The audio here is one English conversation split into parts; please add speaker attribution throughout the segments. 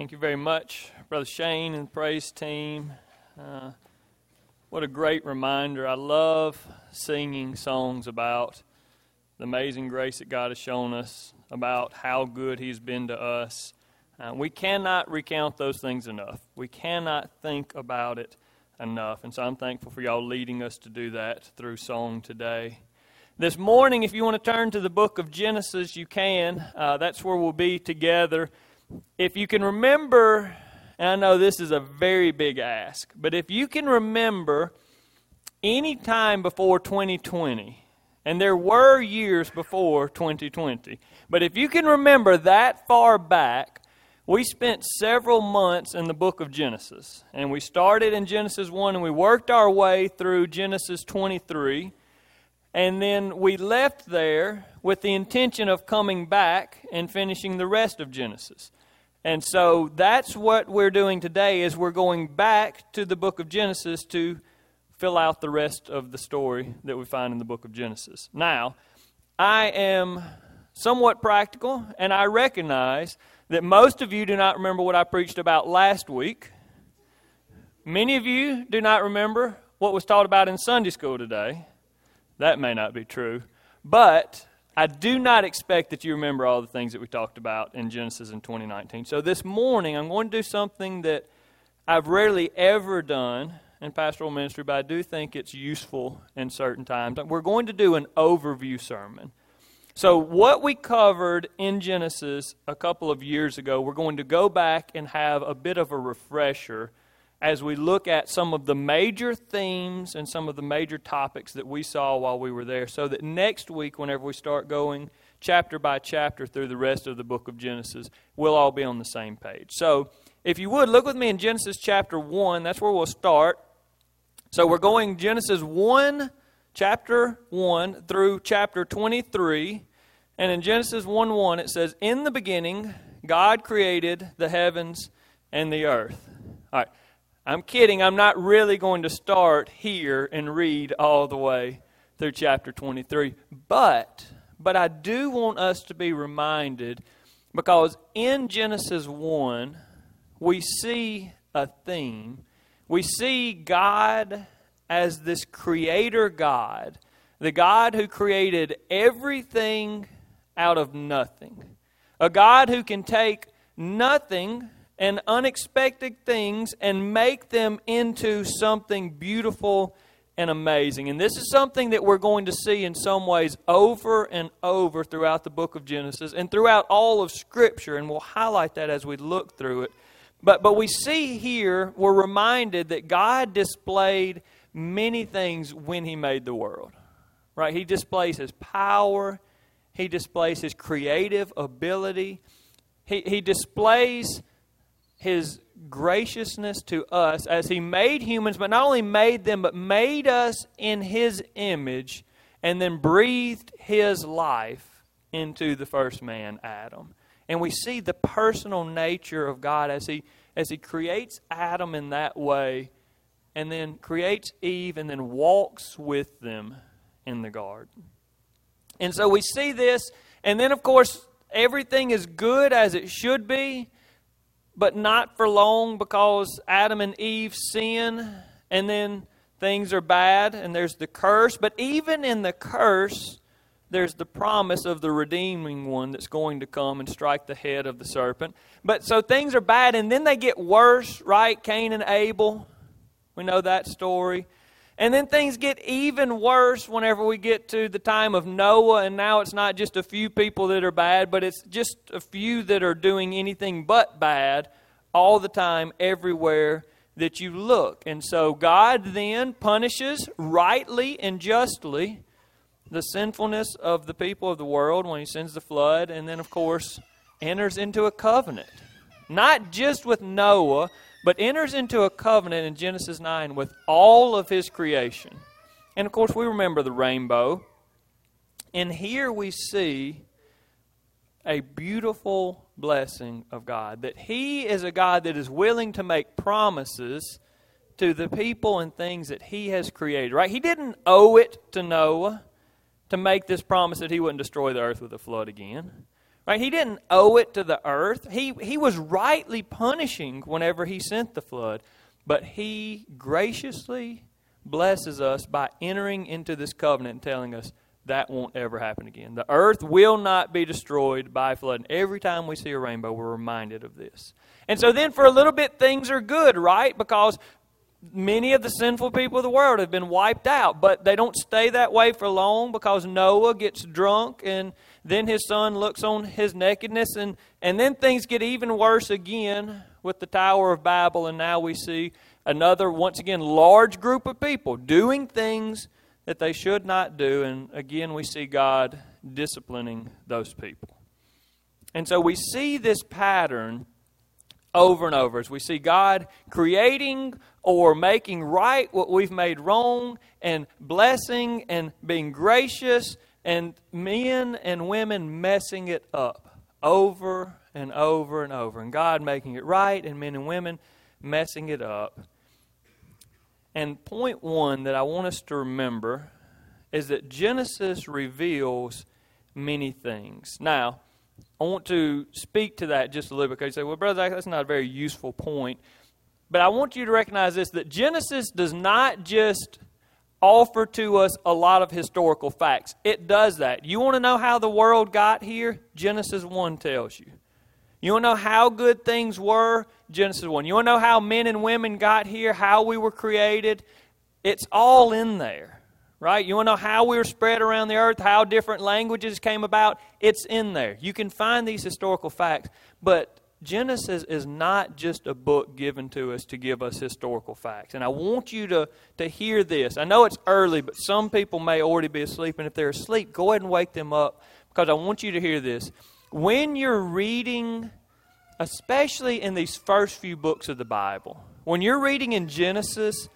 Speaker 1: Thank you very much, Brother Shane and the praise team. Uh, what a great reminder. I love singing songs about the amazing grace that God has shown us, about how good He's been to us. Uh, we cannot recount those things enough. We cannot think about it enough. And so I'm thankful for y'all leading us to do that through song today. This morning, if you want to turn to the book of Genesis, you can. Uh, that's where we'll be together. If you can remember, and I know this is a very big ask, but if you can remember any time before 2020, and there were years before 2020, but if you can remember that far back, we spent several months in the book of Genesis. And we started in Genesis 1 and we worked our way through Genesis 23. And then we left there with the intention of coming back and finishing the rest of Genesis. And so that's what we're doing today is we're going back to the book of Genesis to fill out the rest of the story that we find in the book of Genesis. Now, I am somewhat practical and I recognize that most of you do not remember what I preached about last week. Many of you do not remember what was taught about in Sunday school today. That may not be true. But I do not expect that you remember all the things that we talked about in Genesis in 2019. So this morning, I'm going to do something that I've rarely ever done in pastoral ministry, but I do think it's useful in certain times. We're going to do an overview sermon. So, what we covered in Genesis a couple of years ago, we're going to go back and have a bit of a refresher as we look at some of the major themes and some of the major topics that we saw while we were there, so that next week, whenever we start going chapter by chapter through the rest of the book of Genesis, we'll all be on the same page. So, if you would, look with me in Genesis chapter 1. That's where we'll start. So, we're going Genesis 1, chapter 1, through chapter 23. And in Genesis 1 1, it says, In the beginning, God created the heavens and the earth. All right. I'm kidding. I'm not really going to start here and read all the way through chapter 23. But, but I do want us to be reminded because in Genesis 1, we see a theme. We see God as this creator God, the God who created everything out of nothing, a God who can take nothing and unexpected things and make them into something beautiful and amazing. And this is something that we're going to see in some ways over and over throughout the book of Genesis and throughout all of Scripture, and we'll highlight that as we look through it. But, but we see here, we're reminded that God displayed many things when He made the world. Right? He displays His power, He displays His creative ability, He, he displays his graciousness to us as he made humans, but not only made them, but made us in his image and then breathed his life into the first man, Adam. And we see the personal nature of God as he as he creates Adam in that way and then creates Eve and then walks with them in the garden. And so we see this, and then of course everything is good as it should be but not for long because Adam and Eve sin and then things are bad and there's the curse. But even in the curse, there's the promise of the redeeming one that's going to come and strike the head of the serpent. But so things are bad and then they get worse, right? Cain and Abel. We know that story. And then things get even worse whenever we get to the time of Noah, and now it's not just a few people that are bad, but it's just a few that are doing anything but bad all the time, everywhere that you look. And so God then punishes rightly and justly the sinfulness of the people of the world when He sends the flood, and then, of course, enters into a covenant. Not just with Noah but enters into a covenant in Genesis 9 with all of his creation. And of course, we remember the rainbow. And here we see a beautiful blessing of God that He is a God that is willing to make promises to the people and things that He has created, right? He didn't owe it to Noah to make this promise that He wouldn't destroy the earth with a flood again. Right? He didn't owe it to the earth. He, he was rightly punishing whenever he sent the flood. But he graciously blesses us by entering into this covenant and telling us that won't ever happen again. The earth will not be destroyed by flood. And every time we see a rainbow, we're reminded of this. And so then for a little bit, things are good, right? Because many of the sinful people of the world have been wiped out, but they don't stay that way for long because Noah gets drunk and then his son looks on his nakedness, and, and then things get even worse again with the Tower of Babel, and now we see another, once again, large group of people doing things that they should not do, and again, we see God disciplining those people. And so we see this pattern over and over as we see God creating or making right what we've made wrong and blessing and being gracious and men and women messing it up over and over and over. And God making it right, and men and women messing it up. And point one that I want us to remember is that Genesis reveals many things. Now, I want to speak to that just a little bit because you say, well, brother, that's not a very useful point. But I want you to recognize this that Genesis does not just offer to us a lot of historical facts. It does that. You want to know how the world got here? Genesis 1 tells you. You want to know how good things were? Genesis 1. You want to know how men and women got here, how we were created? It's all in there, right? You want to know how we were spread around the earth, how different languages came about? It's in there. You can find these historical facts, but Genesis is not just a book given to us to give us historical facts. And I want you to, to hear this. I know it's early, but some people may already be asleep. And if they're asleep, go ahead and wake them up because I want you to hear this. When you're reading, especially in these first few books of the Bible, when you're reading in Genesis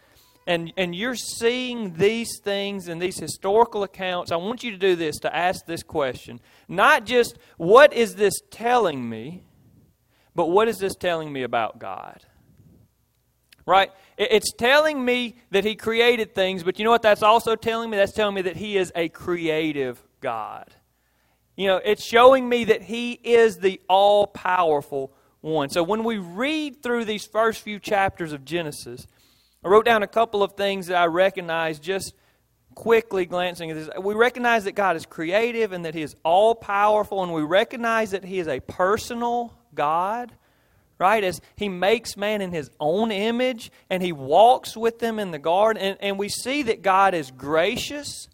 Speaker 1: and, and you're seeing these things and these historical accounts, I want you to do this to ask this question. Not just, what is this telling me? But what is this telling me about God? Right? It's telling me that He created things, but you know what that's also telling me? That's telling me that He is a creative God. You know, it's showing me that He is the all powerful one. So when we read through these first few chapters of Genesis, I wrote down a couple of things that I recognize just quickly glancing at this. We recognize that God is creative and that He is all powerful, and we recognize that He is a personal God, right? As He makes man in His own image and He walks with them in the garden. And, and we see that God is gracious,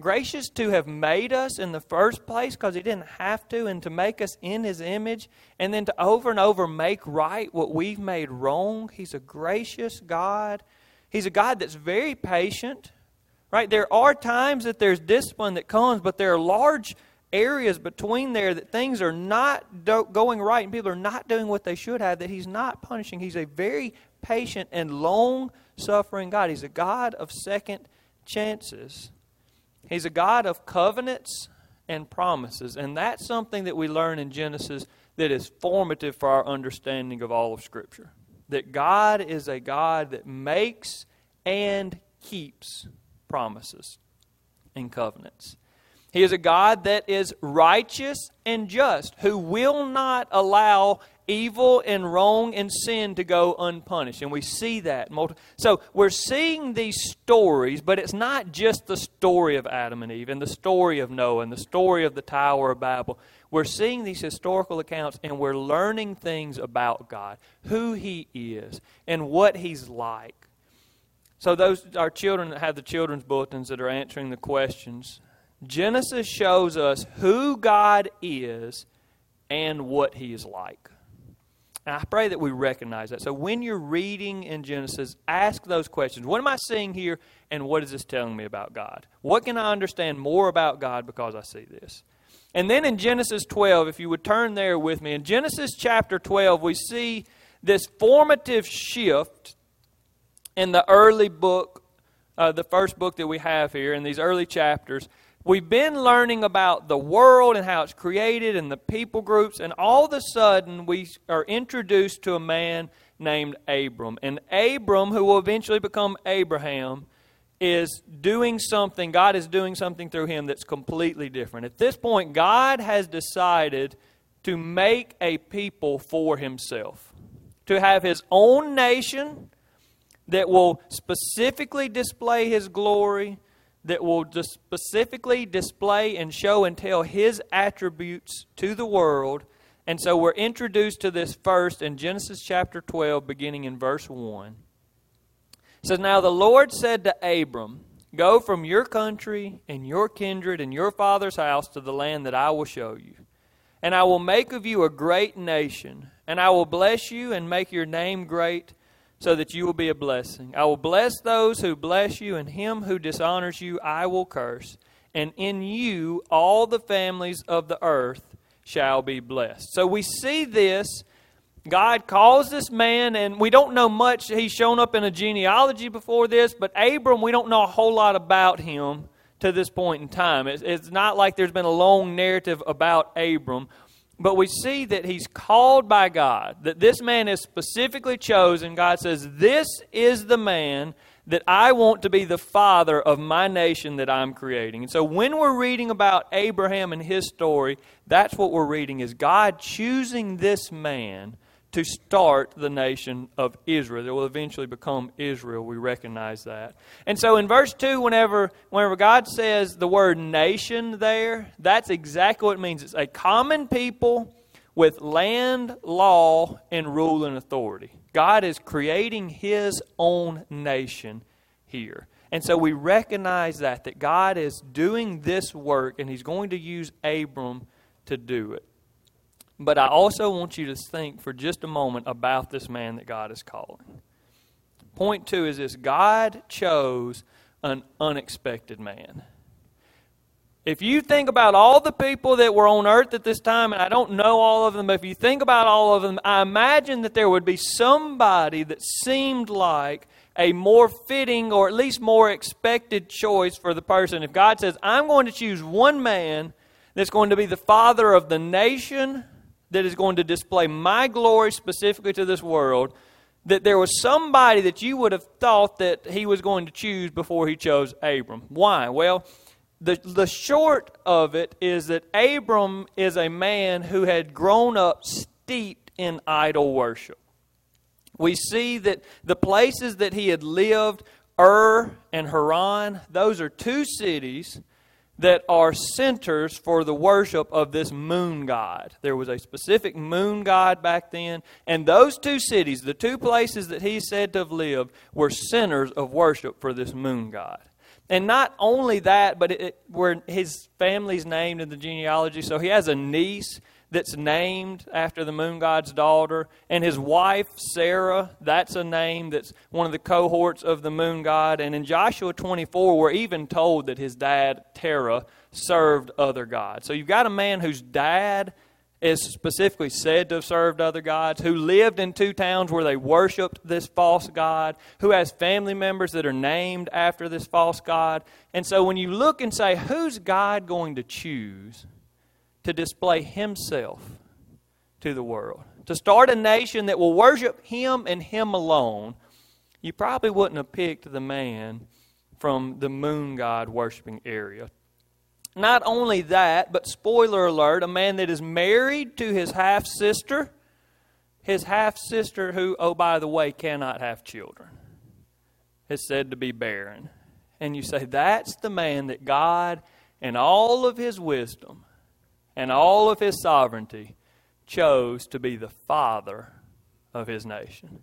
Speaker 1: gracious to have made us in the first place because He didn't have to, and to make us in His image, and then to over and over make right what we've made wrong. He's a gracious God. He's a God that's very patient. Right? There are times that there's discipline that comes, but there are large areas between there that things are not do- going right and people are not doing what they should have, that He's not punishing. He's a very patient and long suffering God. He's a God of second chances. He's a God of covenants and promises. And that's something that we learn in Genesis that is formative for our understanding of all of Scripture. That God is a God that makes and keeps promises and covenants. He is a God that is righteous and just, who will not allow evil and wrong and sin to go unpunished. And we see that. So we're seeing these stories, but it's not just the story of Adam and Eve and the story of Noah and the story of the Tower of Babel. We're seeing these historical accounts and we're learning things about God, who He is, and what He's like. So those our children that have the children's bulletins that are answering the questions Genesis shows us who God is and what He is like. And I pray that we recognize that. So when you're reading in Genesis, ask those questions. What am I seeing here, and what is this telling me about God? What can I understand more about God because I see this? And then in Genesis 12, if you would turn there with me, in Genesis chapter 12, we see this formative shift in the early book, uh, the first book that we have here, in these early chapters we've been learning about the world and how it's created and the people groups, and all of a sudden we are introduced to a man named Abram. And Abram, who will eventually become Abraham, is doing something, God is doing something through him that's completely different. At this point, God has decided to make a people for himself, to have his own nation that will specifically display his glory, that will just specifically display and show and tell his attributes to the world. And so we're introduced to this first in Genesis chapter 12, beginning in verse 1. It says, Now the Lord said to Abram, Go from your country and your kindred and your father's house to the land that I will show you. And I will make of you a great nation, and I will bless you and make your name great, so that you will be a blessing. I will bless those who bless you, and him who dishonors you I will curse. And in you all the families of the earth shall be blessed. So we see this God calls this man, and we don't know much. He's shown up in a genealogy before this, but Abram, we don't know a whole lot about him to this point in time. It's, it's not like there's been a long narrative about Abram, but we see that he's called by God, that this man is specifically chosen. God says, This is the man that I want to be the father of my nation that I'm creating. And so when we're reading about Abraham and his story, that's what we're reading is God choosing this man to start the nation of Israel. It will eventually become Israel. We recognize that. And so in verse 2, whenever, whenever God says the word nation there, that's exactly what it means. It's a common people with land, law, and rule and authority. God is creating his own nation here. And so we recognize that, that God is doing this work and he's going to use Abram to do it. But I also want you to think for just a moment about this man that God is calling. Point two is this God chose an unexpected man. If you think about all the people that were on earth at this time, and I don't know all of them, but if you think about all of them, I imagine that there would be somebody that seemed like a more fitting or at least more expected choice for the person. If God says, I'm going to choose one man that's going to be the father of the nation that is going to display my glory specifically to this world, that there was somebody that you would have thought that he was going to choose before he chose Abram. Why? Well, the, the short of it is that Abram is a man who had grown up steeped in idol worship. We see that the places that he had lived, Ur and Haran, those are two cities that are centers for the worship of this moon god. There was a specific moon god back then, and those two cities, the two places that he's said to have lived, were centers of worship for this moon god. And not only that, but it, it, where his family's named in the genealogy, so he has a niece that's named after the moon god's daughter. And his wife, Sarah, that's a name that's one of the cohorts of the moon god. And in Joshua 24, we're even told that his dad, Terah, served other gods. So you've got a man whose dad is specifically said to have served other gods, who lived in two towns where they worshiped this false god, who has family members that are named after this false god. And so when you look and say, who's God going to choose? To display himself to the world. To start a nation that will worship him and him alone, you probably wouldn't have picked the man from the moon god worshiping area. Not only that, but spoiler alert, a man that is married to his half sister, his half sister, who, oh, by the way, cannot have children, is said to be barren. And you say, that's the man that God, in all of his wisdom, and all of his sovereignty chose to be the father of his nation.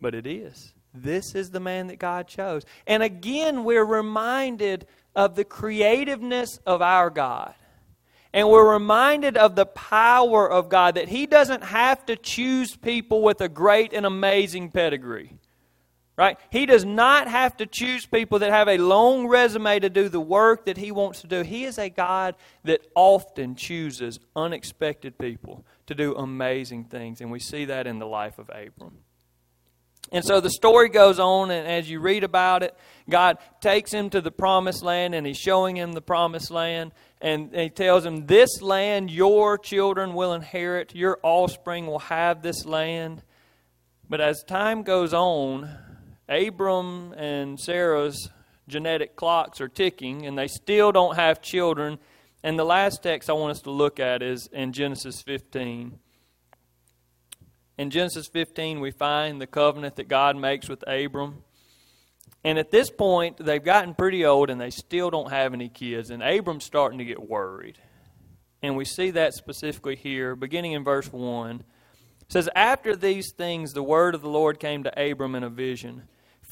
Speaker 1: But it is. This is the man that God chose. And again, we're reminded of the creativeness of our God. And we're reminded of the power of God that He doesn't have to choose people with a great and amazing pedigree. Right? He does not have to choose people that have a long resume to do the work that he wants to do. He is a God that often chooses unexpected people to do amazing things, and we see that in the life of Abram. And so the story goes on, and as you read about it, God takes him to the promised land, and he's showing him the promised land, and he tells him, This land your children will inherit, your offspring will have this land. But as time goes on, Abram and Sarah's genetic clocks are ticking, and they still don't have children And the last text I want us to look at is in Genesis 15. In Genesis 15, we find the covenant that God makes with Abram. And at this point, they've gotten pretty old and they still don't have any kids. And Abram's starting to get worried. And we see that specifically here, beginning in verse 1. It says, After these things, the word of the Lord came to Abram in a vision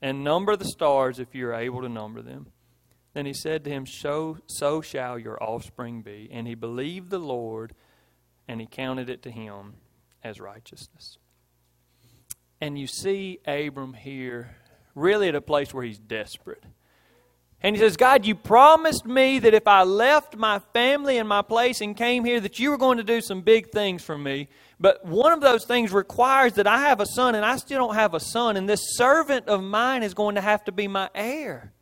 Speaker 1: and number the stars if you are able to number them. Then he said to him, so, so shall your offspring be. And he believed the Lord, and he counted it to him as righteousness. And you see Abram here really at a place where he's desperate. And he says, God, you promised me that if I left my family and my place and came here, that you were going to do some big things for me. But one of those things requires that I have a son, and I still don't have a son. And this servant of mine is going to have to be my heir.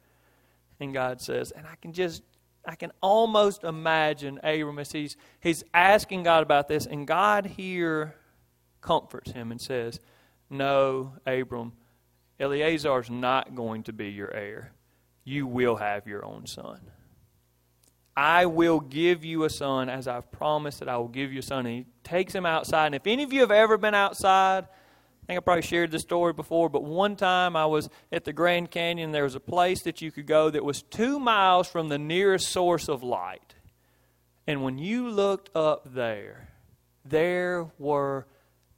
Speaker 1: And God says, and I can just, I can almost imagine Abram as he's, he's asking God about this, and God here comforts him and says, No, Abram, Eliezer's not going to be your heir. You will have your own son. I will give you a son as I've promised that I will give you a son. And he takes him outside. And if any of you have ever been outside, I think I probably shared this story before, but one time I was at the Grand Canyon. There was a place that you could go that was two miles from the nearest source of light. And when you looked up there, there were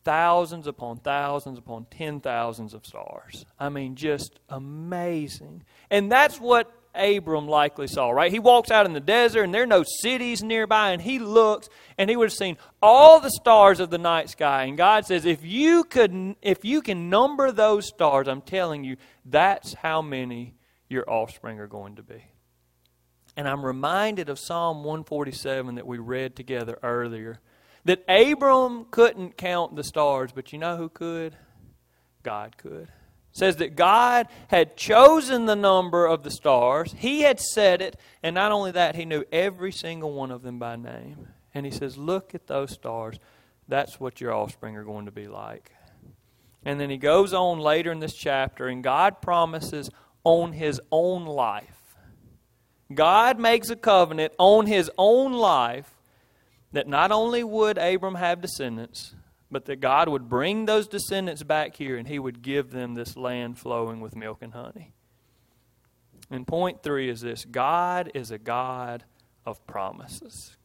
Speaker 1: thousands upon thousands upon ten thousands of stars. I mean, just amazing. And that's what Abram likely saw, right? He walks out in the desert and there are no cities nearby, and he looks and he would have seen all the stars of the night sky. And God says, if you could if you can number those stars, I'm telling you, that's how many your offspring are going to be. And I'm reminded of Psalm 147 that we read together earlier. That Abram couldn't count the stars, but you know who could? God could says that God had chosen the number of the stars. He had said it, and not only that, he knew every single one of them by name. And he says, Look at those stars. That's what your offspring are going to be like. And then he goes on later in this chapter, and God promises on his own life. God makes a covenant on his own life that not only would Abram have descendants, but that God would bring those descendants back here and He would give them this land flowing with milk and honey. And point three is this God is a God of promises.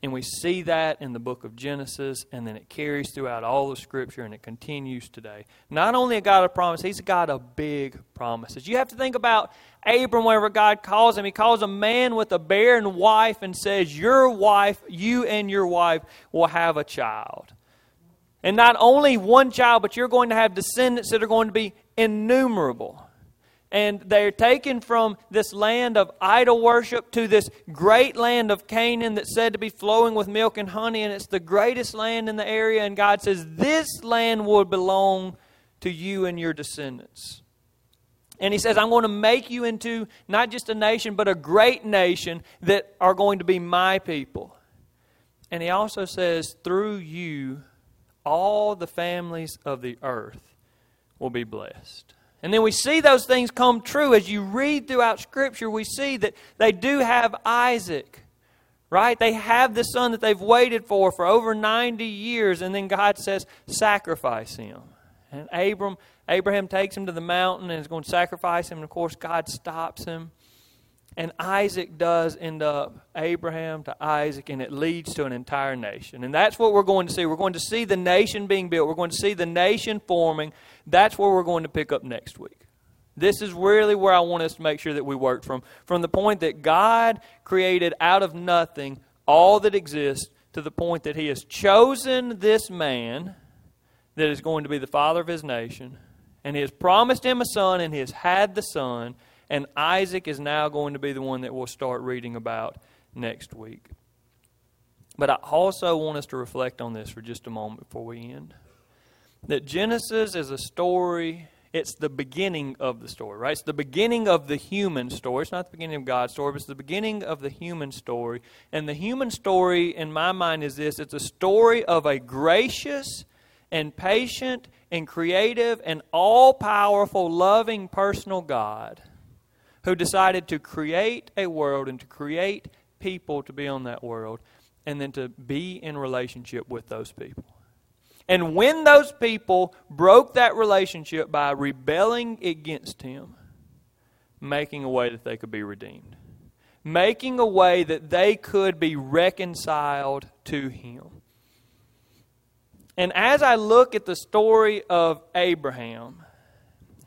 Speaker 1: And we see that in the book of Genesis, and then it carries throughout all of Scripture, and it continues today. Not only a God of promise, He's a God of big promises. You have to think about Abram whenever God calls him. He calls a man with a barren wife and says, Your wife, you and your wife will have a child. And not only one child, but you're going to have descendants that are going to be innumerable. And they're taken from this land of idol worship to this great land of Canaan that's said to be flowing with milk and honey, and it's the greatest land in the area. And God says, This land will belong to you and your descendants. And He says, I'm going to make you into not just a nation, but a great nation that are going to be my people. And He also says, Through you, all the families of the earth will be blessed. And then we see those things come true. As you read throughout Scripture, we see that they do have Isaac, right? They have the son that they've waited for for over 90 years, and then God says, sacrifice him. And Abram, Abraham takes him to the mountain and is going to sacrifice him. And of course, God stops him. And Isaac does end up Abraham to Isaac, and it leads to an entire nation. And that's what we're going to see. We're going to see the nation being built, we're going to see the nation forming. That's where we're going to pick up next week. This is really where I want us to make sure that we work from. From the point that God created out of nothing all that exists to the point that He has chosen this man that is going to be the father of His nation, and He has promised him a son, and He has had the son and Isaac is now going to be the one that we'll start reading about next week. But I also want us to reflect on this for just a moment before we end. That Genesis is a story, it's the beginning of the story, right? It's the beginning of the human story. It's not the beginning of God's story, but it's the beginning of the human story. And the human story, in my mind, is this it's a story of a gracious and patient and creative and all powerful, loving, personal God who decided to create a world and to create people to be on that world and then to be in relationship with those people. And when those people broke that relationship by rebelling against him, making a way that they could be redeemed, making a way that they could be reconciled to him. And as I look at the story of Abraham,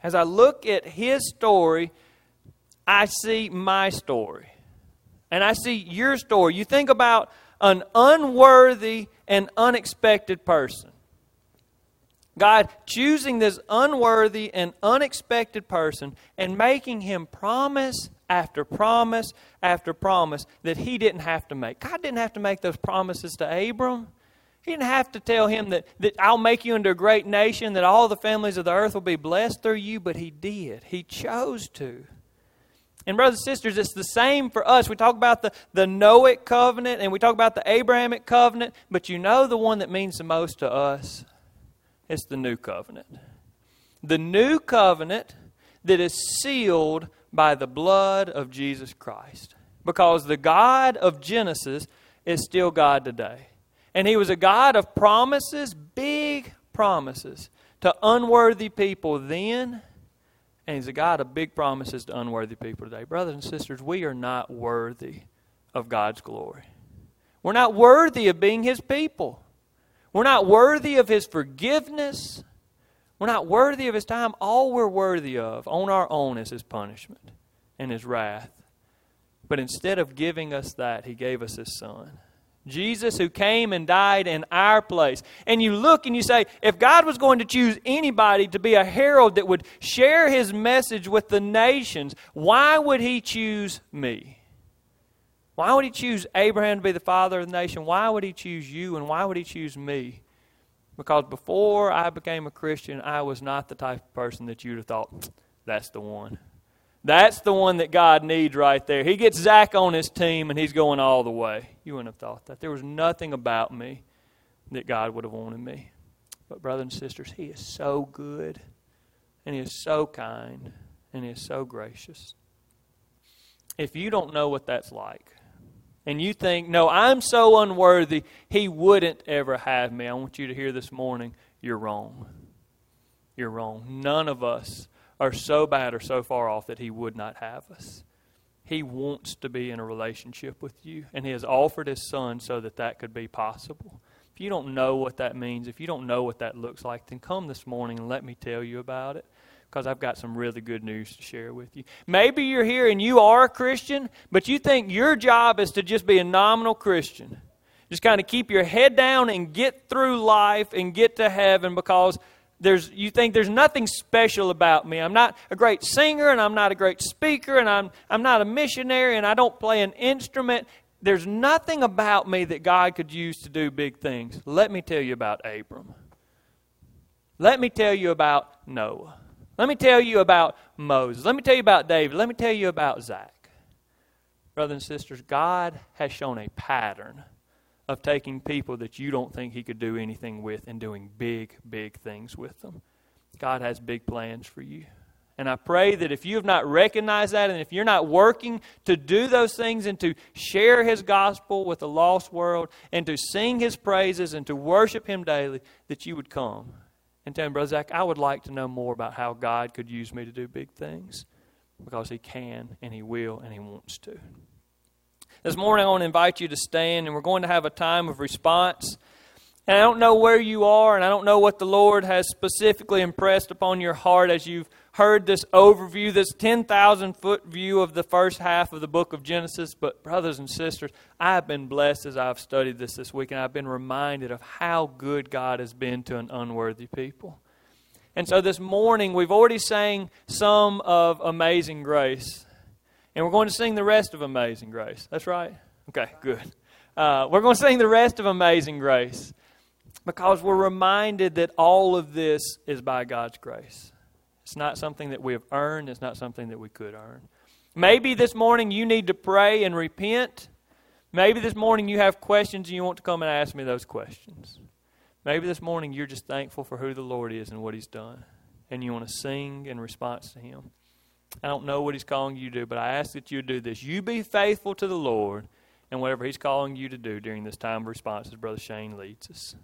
Speaker 1: as I look at his story, I see my story. And I see your story. You think about an unworthy and unexpected person. God choosing this unworthy and unexpected person and making him promise after promise after promise that he didn't have to make. God didn't have to make those promises to Abram. He didn't have to tell him that, that I'll make you into a great nation, that all the families of the earth will be blessed through you, but he did. He chose to. And, brothers and sisters, it's the same for us. We talk about the, the Noahic covenant and we talk about the Abrahamic covenant, but you know the one that means the most to us? It's the new covenant. The new covenant that is sealed by the blood of Jesus Christ. Because the God of Genesis is still God today. And he was a God of promises, big promises, to unworthy people then. And he's a God of big promises to unworthy people today. Brothers and sisters, we are not worthy of God's glory. We're not worthy of being his people. We're not worthy of his forgiveness. We're not worthy of his time. All we're worthy of on our own is his punishment and his wrath. But instead of giving us that, he gave us his son. Jesus who came and died in our place. And you look and you say, if God was going to choose anybody to be a herald that would share his message with the nations, why would he choose me? Why would he choose Abraham to be the father of the nation? Why would he choose you and why would he choose me? Because before I became a Christian, I was not the type of person that you'd have thought, that's the one. That's the one that God needs right there. He gets Zach on his team and he's going all the way. You wouldn't have thought that. There was nothing about me that God would have wanted me. But, brothers and sisters, He is so good and He is so kind and He is so gracious. If you don't know what that's like, and you think, no, I'm so unworthy, He wouldn't ever have me, I want you to hear this morning, you're wrong. You're wrong. None of us are so bad or so far off that He would not have us. He wants to be in a relationship with you, and He has offered His Son so that that could be possible. If you don't know what that means, if you don't know what that looks like, then come this morning and let me tell you about it because I've got some really good news to share with you. Maybe you're here and you are a Christian, but you think your job is to just be a nominal Christian. Just kind of keep your head down and get through life and get to heaven because there's, you think there's nothing special about me. I'm not a great singer and I'm not a great speaker and I'm, I'm not a missionary and I don't play an instrument. There's nothing about me that God could use to do big things. Let me tell you about Abram. Let me tell you about Noah. Let me tell you about Moses. Let me tell you about David. Let me tell you about Zach. Brothers and sisters, God has shown a pattern of taking people that you don't think He could do anything with and doing big, big things with them. God has big plans for you. And I pray that if you have not recognized that and if you're not working to do those things and to share His gospel with the lost world and to sing His praises and to worship Him daily, that you would come and tell Him, Brother Zach, I would like to know more about how God could use me to do big things because He can and He will and He wants to. This morning, I want to invite you to stand, and we're going to have a time of response. And I don't know where you are, and I don't know what the Lord has specifically impressed upon your heart as you've heard this overview, this 10,000 foot view of the first half of the book of Genesis. But, brothers and sisters, I've been blessed as I've studied this this week, and I've been reminded of how good God has been to an unworthy people. And so this morning, we've already sang some of Amazing Grace. And we're going to sing the rest of Amazing Grace. That's right. Okay, good. Uh, we're going to sing the rest of Amazing Grace because we're reminded that all of this is by God's grace. It's not something that we have earned, it's not something that we could earn. Maybe this morning you need to pray and repent. Maybe this morning you have questions and you want to come and ask me those questions. Maybe this morning you're just thankful for who the Lord is and what He's done, and you want to sing in response to Him. I don't know what He's calling you to do, but I ask that you do this. You be faithful to the Lord and whatever He's calling you to do during this time of response as Brother Shane leads us.